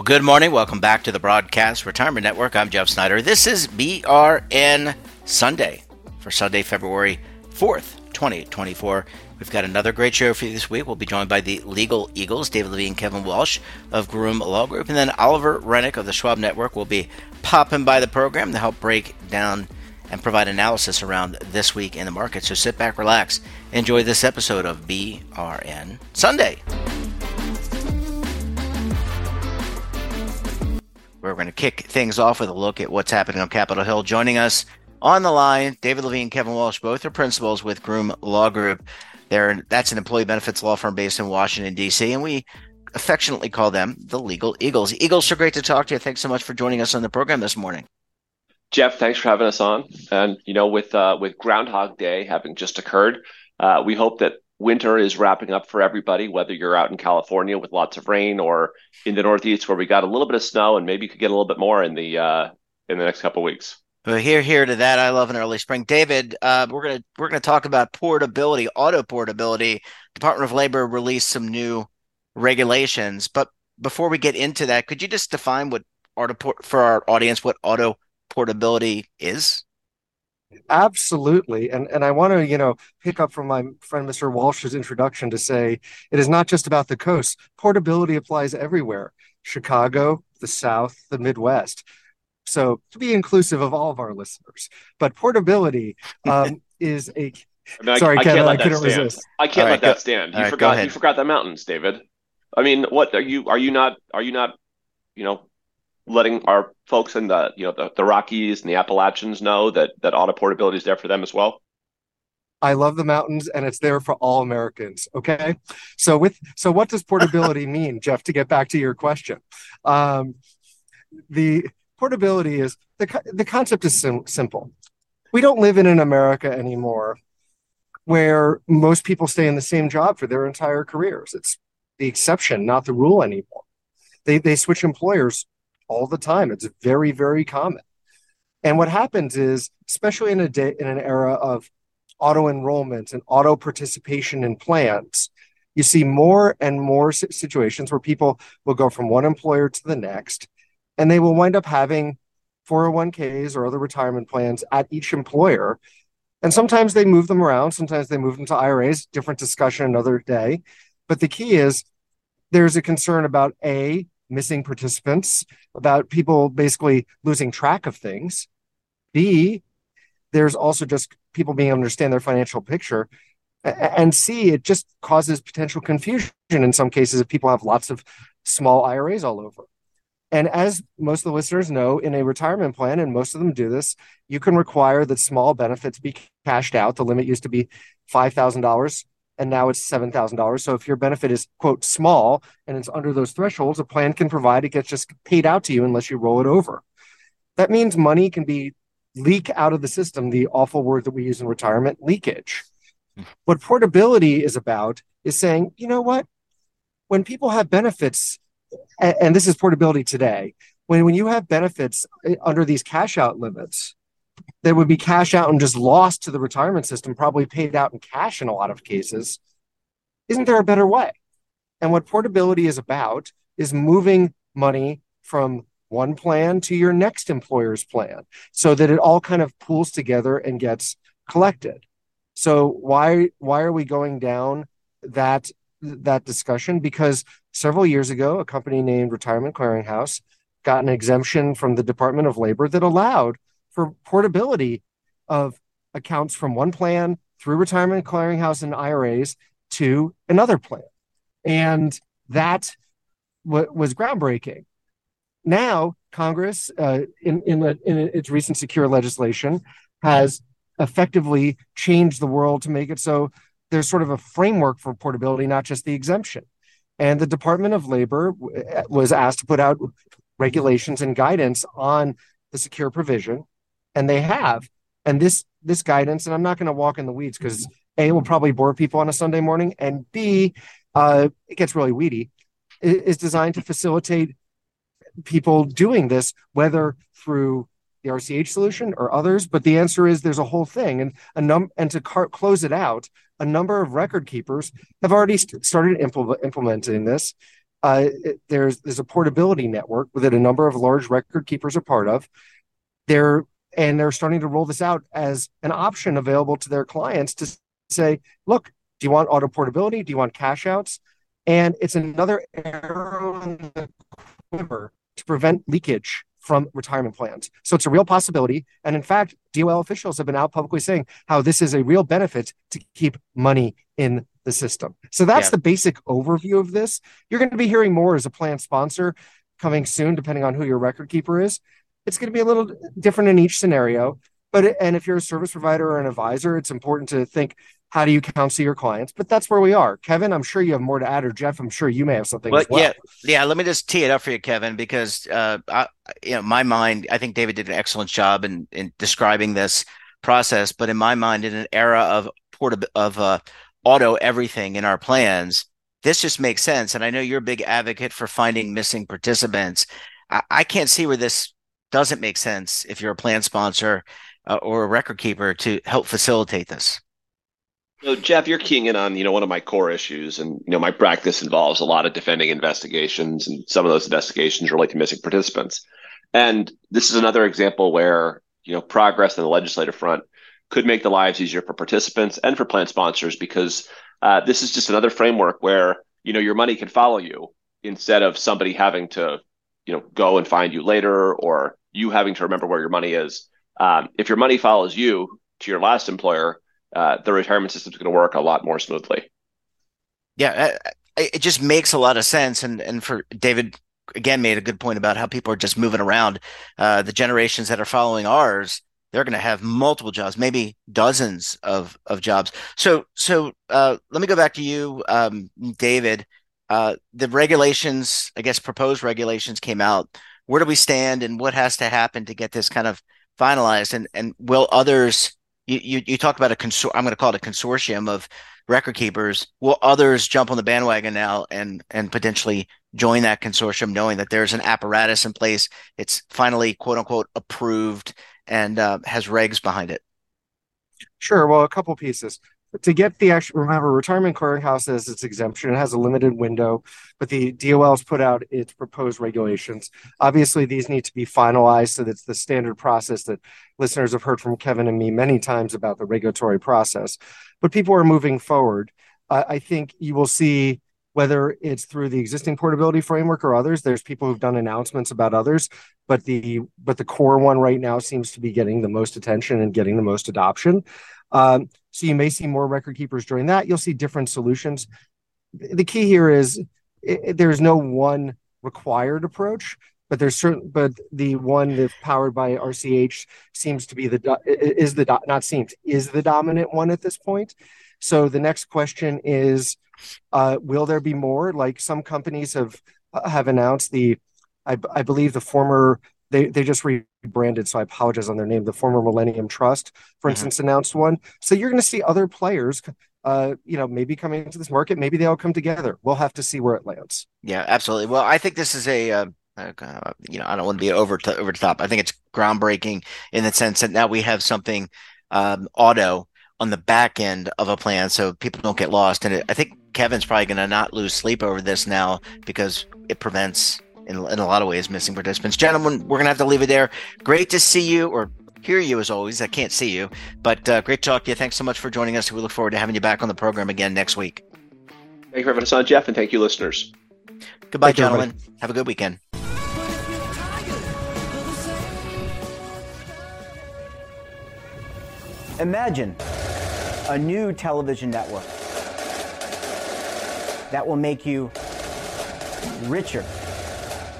Well, good morning. Welcome back to the Broadcast Retirement Network. I'm Jeff Snyder. This is BRN Sunday for Sunday, February 4th, 2024. We've got another great show for you this week. We'll be joined by the Legal Eagles, David Levine, and Kevin Walsh of Groom Law Group, and then Oliver Renick of the Schwab Network will be popping by the program to help break down and provide analysis around this week in the market. So sit back, relax, enjoy this episode of BRN Sunday. We're going to kick things off with a look at what's happening on Capitol Hill. Joining us on the line, David Levine, and Kevin Walsh, both are principals with Groom Law Group. They're, that's an employee benefits law firm based in Washington, D.C., and we affectionately call them the Legal Eagles. Eagles, so great to talk to you. Thanks so much for joining us on the program this morning. Jeff, thanks for having us on. And you know, with uh, with Groundhog Day having just occurred, uh, we hope that winter is wrapping up for everybody, whether you're out in California with lots of rain or in the Northeast where we got a little bit of snow and maybe could get a little bit more in the uh, in the next couple weeks. Well, here, here to that. I love an early spring. David, uh, we're gonna we're gonna talk about portability, auto portability. Department of Labor released some new regulations, but before we get into that, could you just define what auto port for our audience what auto portability is? Absolutely. And and I want to, you know, pick up from my friend Mr. Walsh's introduction to say it is not just about the coast. Portability applies everywhere. Chicago, the South, the Midwest. So to be inclusive of all of our listeners. But portability um, is a I mean, Sorry, I, I Ken, I couldn't stand. resist. I can't right, let go, that stand. You right, forgot you forgot the mountains, David. I mean, what are you are you not are you not, you know, letting our folks in the you know the, the Rockies and the Appalachians know that that auto portability is there for them as well? I love the mountains and it's there for all Americans. Okay. So with so what does portability mean, Jeff, to get back to your question? Um, the portability is the the concept is sim- simple. We don't live in an America anymore where most people stay in the same job for their entire careers. It's the exception, not the rule anymore. They they switch employers all the time. It's very, very common. And what happens is, especially in a day in an era of auto enrollment and auto participation in plans, you see more and more situations where people will go from one employer to the next, and they will wind up having 401ks or other retirement plans at each employer. And sometimes they move them around, sometimes they move them to IRAs, different discussion another day. But the key is there's a concern about A, missing participants, about people basically losing track of things. B, there's also just people being able to understand their financial picture. And C, it just causes potential confusion in some cases if people have lots of small IRAs all over. And as most of the listeners know, in a retirement plan, and most of them do this, you can require that small benefits be cashed out. The limit used to be $5,000 and now it's $7,000. So if your benefit is quote small and it's under those thresholds, a plan can provide it gets just paid out to you unless you roll it over. That means money can be leak out of the system, the awful word that we use in retirement, leakage. What portability is about is saying, you know what? When people have benefits, and this is portability today, when, when you have benefits eh, under these cash out limits, that would be cash out and just lost to the retirement system, probably paid out in cash in a lot of cases. Isn't there a better way? And what portability is about is moving money from one plan to your next employer's plan so that it all kind of pools together and gets collected. So why why are we going down that that discussion? Because several years ago, a company named Retirement Clearinghouse got an exemption from the Department of Labor that allowed for portability of accounts from one plan through retirement clearinghouse and IRAs to another plan. And that w- was groundbreaking. Now, Congress, uh, in, in, in its recent secure legislation, has effectively changed the world to make it so there's sort of a framework for portability, not just the exemption. And the Department of Labor was asked to put out regulations and guidance on the secure provision and they have. And this this guidance, and I'm not going to walk in the weeds because a will probably bore people on a Sunday morning, and b uh, it gets really weedy. Is designed to facilitate people doing this, whether through the RCH solution or others. But the answer is there's a whole thing, and a num and to car- close it out, a number of record keepers have already st- started impl- implementing this. uh, there's there's a portability network that a number of large record keepers are part of. They're and they're starting to roll this out as an option available to their clients to say, look, do you want auto portability? Do you want cash outs? And it's another arrow in the quiver to prevent leakage from retirement plans. So it's a real possibility. And in fact, DOL officials have been out publicly saying how this is a real benefit to keep money in the system. So that's yeah. the basic overview of this. You're going to be hearing more as a plan sponsor coming soon, depending on who your record keeper is. It's going to be a little different in each scenario. But and if you're a service provider or an advisor, it's important to think how do you counsel your clients? But that's where we are. Kevin, I'm sure you have more to add, or Jeff, I'm sure you may have something well, well. Yeah, yeah. Let me just tee it up for you, Kevin, because uh, I, you know, my mind, I think David did an excellent job in in describing this process. But in my mind, in an era of portable of uh, auto everything in our plans, this just makes sense. And I know you're a big advocate for finding missing participants. I, I can't see where this doesn't make sense if you're a plan sponsor uh, or a record keeper to help facilitate this. So Jeff, you're keying in on you know one of my core issues, and you know my practice involves a lot of defending investigations, and some of those investigations relate to missing participants. And this is another example where you know progress on the legislative front could make the lives easier for participants and for plan sponsors because uh, this is just another framework where you know your money can follow you instead of somebody having to you know go and find you later or you having to remember where your money is. Um, if your money follows you to your last employer uh, the retirement system is going to work a lot more smoothly. Yeah, it just makes a lot of sense. And and for David again made a good point about how people are just moving around. Uh, the generations that are following ours, they're going to have multiple jobs, maybe dozens of of jobs. So so uh, let me go back to you, um, David. Uh, the regulations, I guess, proposed regulations came out. Where do we stand, and what has to happen to get this kind of finalized? And and will others you, you, you talk about a consor I'm going to call it a consortium of record keepers. Will others jump on the bandwagon now and and potentially join that consortium, knowing that there's an apparatus in place? It's finally quote unquote approved and uh, has regs behind it. Sure. Well, a couple pieces to get the actual remember retirement clearinghouse has its exemption. It has a limited window but the dol has put out its proposed regulations. Obviously these need to be finalized so that's the standard process that listeners have heard from kevin and me many times about the regulatory process. But people are moving forward. Uh, i think you will see whether it's through the existing portability framework or others there's people who've done announcements about others but the but the core one right now seems to be getting the most attention and getting the most adoption um, so you may see more record keepers join that. You'll see different solutions. The key here is it, there's no one required approach, but there's certain. But the one that's powered by RCH seems to be the is the not seems is the dominant one at this point. So the next question is, uh, will there be more? Like some companies have have announced the, I, I believe the former they they just rebranded, so I apologize on their name. The former Millennium Trust, for mm-hmm. instance, announced one. So you're going to see other players, uh, you know, maybe coming into this market. Maybe they all come together. We'll have to see where it lands. Yeah, absolutely. Well, I think this is a. Uh, uh, you know, I don't want to be over to, over the top. I think it's groundbreaking in the sense that now we have something um, auto on the back end of a plan, so people don't get lost. And it, I think Kevin's probably going to not lose sleep over this now because it prevents in, in a lot of ways missing participants. Gentlemen, we're going to have to leave it there. Great to see you or hear you as always. I can't see you, but uh, great to talk to you. Thanks so much for joining us. We look forward to having you back on the program again next week. Thank you for having us on, Jeff, and thank you, listeners. Goodbye, thank gentlemen. You, have a good weekend. Imagine a new television network that will make you richer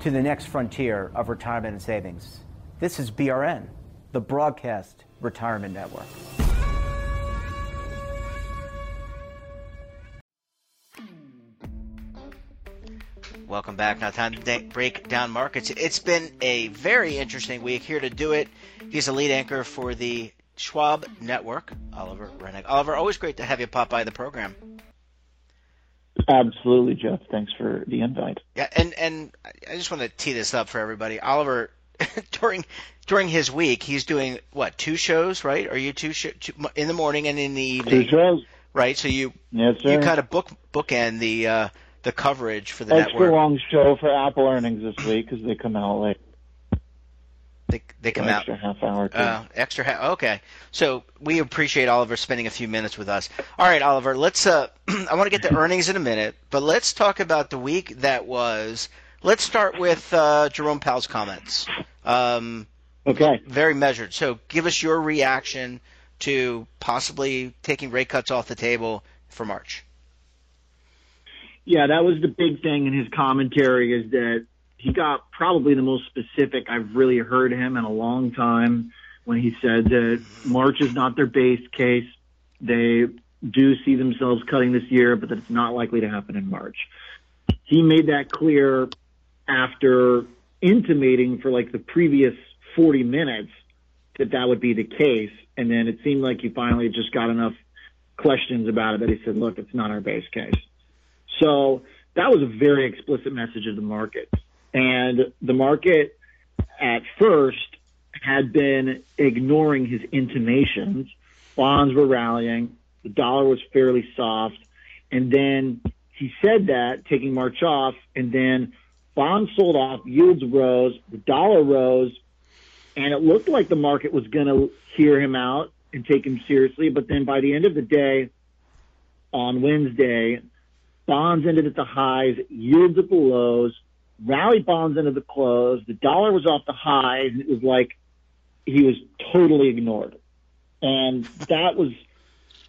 to the next frontier of retirement and savings. This is BRN, the Broadcast Retirement Network. Welcome back. Now, time to break down markets. It's been a very interesting week. Here to do it, he's a lead anchor for the Schwab Network, Oliver Renick. Oliver, always great to have you pop by the program. Absolutely, Jeff. Thanks for the invite. Yeah, and and I just want to tee this up for everybody. Oliver, during during his week, he's doing what two shows, right? Are you two, sh- two in the morning and in the evening? Two shows, right? So you yes, sir. you kind of book bookend the uh, the coverage for the Extra network. long show for Apple earnings this week because they come out late. They, they come extra out half hour. Too. Uh, extra half. Okay, so we appreciate Oliver spending a few minutes with us. All right, Oliver. Let's. Uh, I want to get the earnings in a minute, but let's talk about the week that was. Let's start with uh, Jerome Powell's comments. Um, okay. Very measured. So, give us your reaction to possibly taking rate cuts off the table for March. Yeah, that was the big thing in his commentary is that he got probably the most specific I've really heard him in a long time when he said that March is not their base case. They do see themselves cutting this year, but that it's not likely to happen in March. He made that clear after intimating for like the previous 40 minutes that that would be the case. And then it seemed like he finally just got enough questions about it that he said, look, it's not our base case. So that was a very explicit message of the market. And the market at first had been ignoring his intimations. Bonds were rallying. The dollar was fairly soft. And then he said that, taking March off, and then bonds sold off, yields rose, the dollar rose, and it looked like the market was going to hear him out and take him seriously. But then by the end of the day, on Wednesday, bonds ended at the highs, yields at the lows, rally bonds into the close. The dollar was off the highs. And it was like he was totally ignored. And that was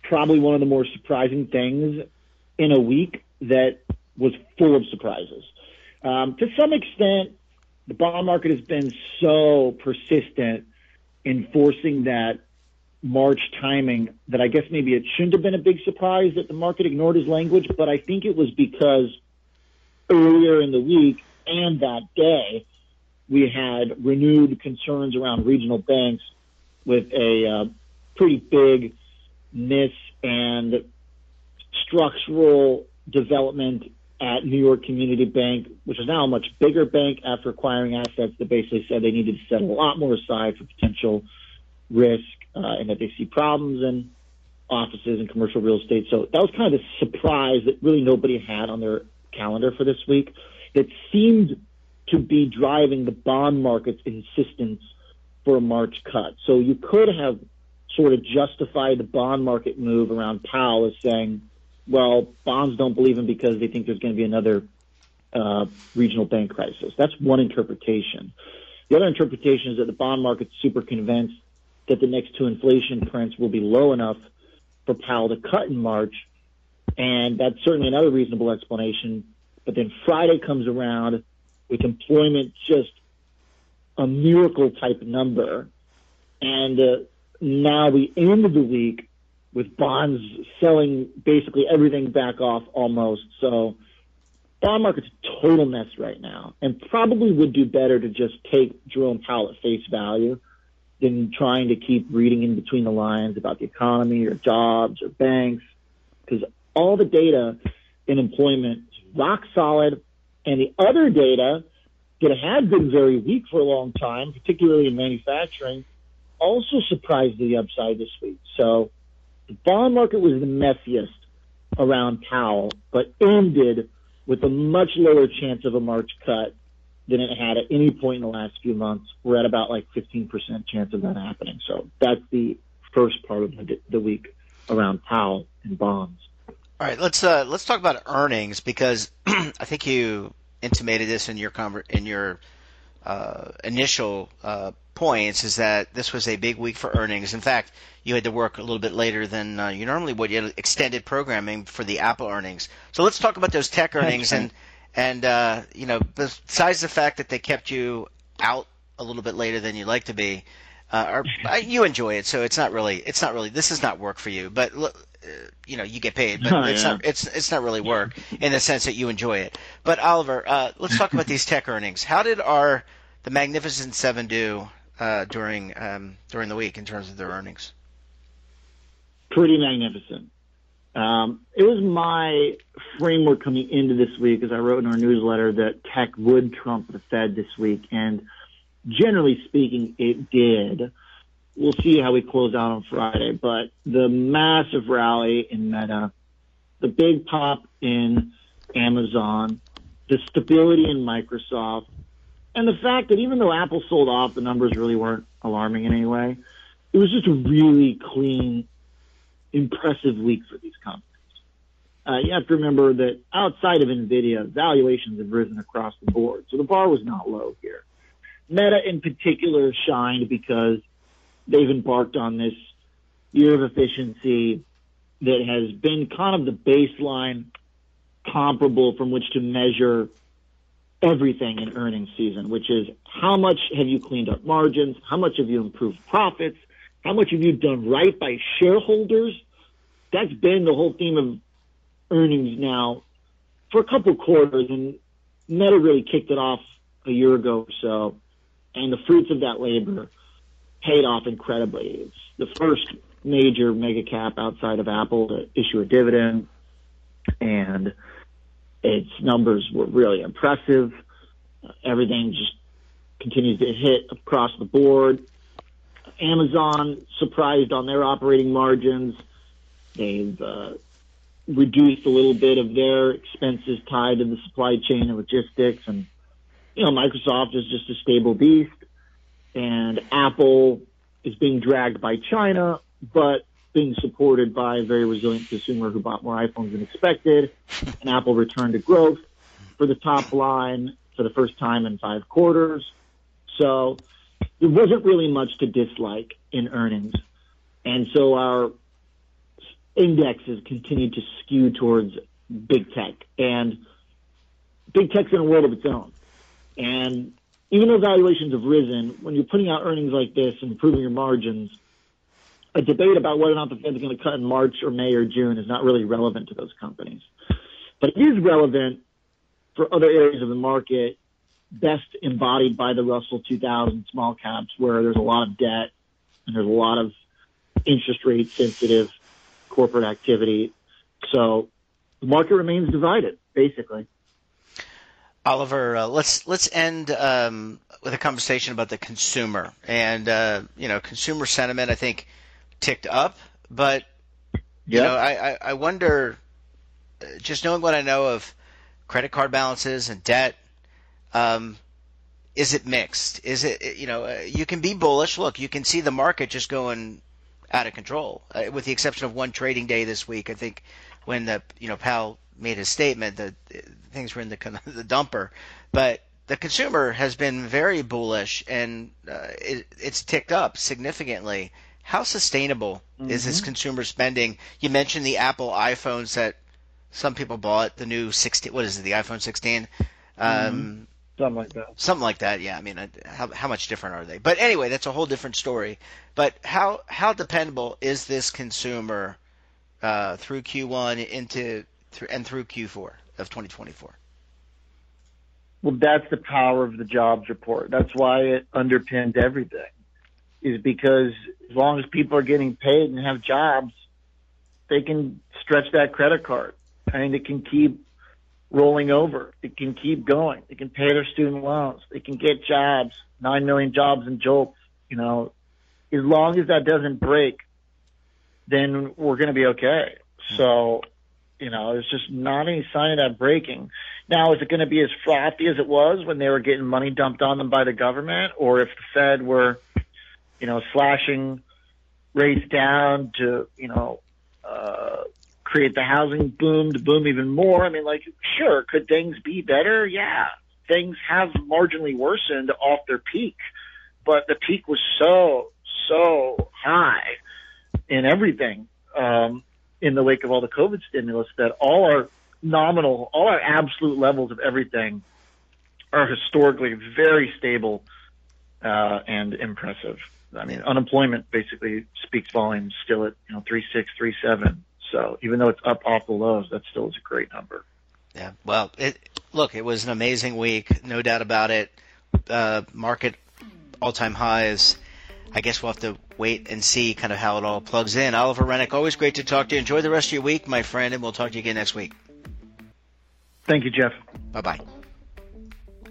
probably one of the more surprising things in a week that was full of surprises. Um, to some extent, the bond market has been so persistent in forcing that March timing that I guess maybe it shouldn't have been a big surprise that the market ignored his language, but I think it was because earlier in the week and that day, we had renewed concerns around regional banks with a uh, pretty big miss and structural development at New York Community Bank, which is now a much bigger bank after acquiring assets that basically said they needed to set a lot more aside for potential risk uh, and that they see problems in offices and commercial real estate. So that was kind of a surprise that really nobody had on their calendar for this week that seemed to be driving the bond market's insistence for a March cut. So you could have sort of justified the bond market move around Powell as saying, well, bonds don't believe him because they think there's going to be another uh, regional bank crisis. That's one interpretation. The other interpretation is that the bond market's super convinced that the next two inflation prints will be low enough for Powell to cut in March. And that's certainly another reasonable explanation but then Friday comes around with employment just a miracle type number. And uh, now we end the week with bonds selling basically everything back off almost. So bond market's a total mess right now and probably would do better to just take Jerome Powell at face value than trying to keep reading in between the lines about the economy or jobs or banks because all the data in employment rock solid. And the other data that had been very weak for a long time, particularly in manufacturing, also surprised the upside this week. So the bond market was the messiest around Powell, but ended with a much lower chance of a March cut than it had at any point in the last few months. We're at about like 15% chance of that happening. So that's the first part of the, the week around Powell and bonds. All right, let's uh, let's talk about earnings because I think you intimated this in your conver- in your uh, initial uh, points is that this was a big week for earnings. In fact, you had to work a little bit later than uh, you normally would. You had extended programming for the Apple earnings. So let's talk about those tech earnings and and uh, you know besides the fact that they kept you out a little bit later than you'd like to be. Uh, or, you enjoy it, so it's not really it's not really this is not work for you. But you know you get paid, but Oh, it's yeah. not it's it's not really work in the sense that you enjoy it. But Oliver, uh, let's talk about these tech earnings. How did our the Magnificent Seven do uh, during um, during the week in terms of their earnings? pretty magnificent. Um, it was my framework coming into this week, as I wrote in our newsletter, that tech would trump the Fed this week, and generally speaking, it did. We'll see how we close out on Friday, but the massive rally in Meta, the big pop in Amazon, the stability in Microsoft, and the fact that even though Apple sold off, the numbers really weren't alarming in any way. It was just a really clean impressive week for these companies. Uh, you have to remember that outside of NVIDIA, valuations have risen across the board. So the bar was not low here. Meta in particular shined because they've embarked on this year of efficiency that has been kind of the baseline comparable from which to measure everything in earnings season, which is how much have you cleaned up margins? How much have you improved profits? How much have you done right by shareholders? That's been the whole theme of earnings now for a couple quarters, and Meta really kicked it off a year ago or so, and the fruits of that labor paid off incredibly. It's the first major mega cap outside of Apple to issue a dividend, and its numbers were really impressive. Everything just continues to hit across the board. Amazon surprised on their operating margins. They've uh, reduced a little bit of their expenses tied to the supply chain and logistics. And, you know, Microsoft is just a stable beast. And Apple is being dragged by China, but being supported by a very resilient consumer who bought more iPhones than expected. And Apple returned to growth for the top line for the first time in five quarters. So there wasn't really much to dislike in earnings. And so our indexes continued to skew towards big tech. And big tech's in a world of its own. And even though valuations have risen, when you're putting out earnings like this and improving your margins, a debate about whether or not the Fed's going to cut in March or May or June is not really relevant to those companies. But it is relevant for other areas of the market best embodied by the Russell 2000 small caps, where there's a lot of debt and there's a lot of interest rate sensitive corporate activity. So the market remains divided, basically. Oliver, uh, let's let's end um, with a conversation about the consumer and uh, you know consumer sentiment. I think ticked up, but you know I, I, I wonder, uh, just knowing what I know of credit card balances and debt, um, is it mixed? Is it you know uh, you can be bullish. Look, you can see the market just going out of control, uh, with the exception of one trading day this week. I think when the you know Powell made his statement that uh, things were in the the dumper, but the consumer has been very bullish and uh, it, it's ticked up significantly. How sustainable is this consumer spending? You mentioned the Apple iPhones that some people bought, the new 16. What is it? The iPhone 16. Um, Something like that. something like that. Yeah, I mean, how how much different are they? But anyway, that's a whole different story. But how how dependable is this consumer uh, through Q1 into and through Q4 of 2024? Well, that's the power of the jobs report. That's why it underpins everything. Is because as long as people are getting paid and have jobs, they can stretch that credit card and it can keep rolling over. It can keep going. They can pay their student loans. They can get jobs. Nine million jobs in JOLTS. You know, as long as that doesn't break, then we're going to be okay. So, you know, there's just not any sign of that breaking. Now, is it going to be as frothy as it was when they were getting money dumped on them by the government, or if the Fed were, you know, slashing rates down to, you know, uh, create the housing boom to boom even more? I mean, like, sure, could things be better? Yeah, things have marginally worsened off their peak, but the peak was so so high in everything um, in the wake of all the COVID stimulus that all our nominal, all our absolute levels of everything are historically very stable uh, and impressive. I mean, unemployment basically speaks volumes still at you know three six three seven. So even though it's up off the lows, that still is a great number. Yeah. Well, it look, it was an amazing week, no doubt about it. Uh, market all time highs. I guess we'll have to wait and see kind of how it all plugs in. Oliver Renick, always great to talk to you. Enjoy the rest of your week, my friend, and we'll talk to you again next week. Thank you, Jeff. Bye bye.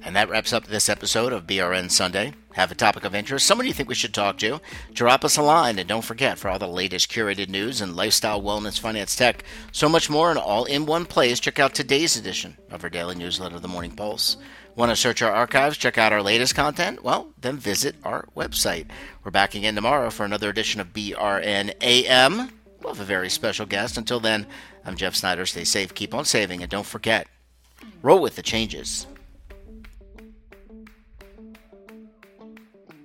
And that wraps up this episode of BRN Sunday. Have a topic of interest, someone you think we should talk to, drop us a line. And don't forget, for all the latest curated news and lifestyle, wellness, finance, tech, so much more, and all in one place, check out today's edition of our daily newsletter, The Morning Pulse. Want to search our archives, check out our latest content? Well, then visit our website. We're back again tomorrow for another edition of BRN AM. We'll have a very special guest. Until then, I'm Jeff Snyder. Stay safe, keep on saving, and don't forget, roll with the changes.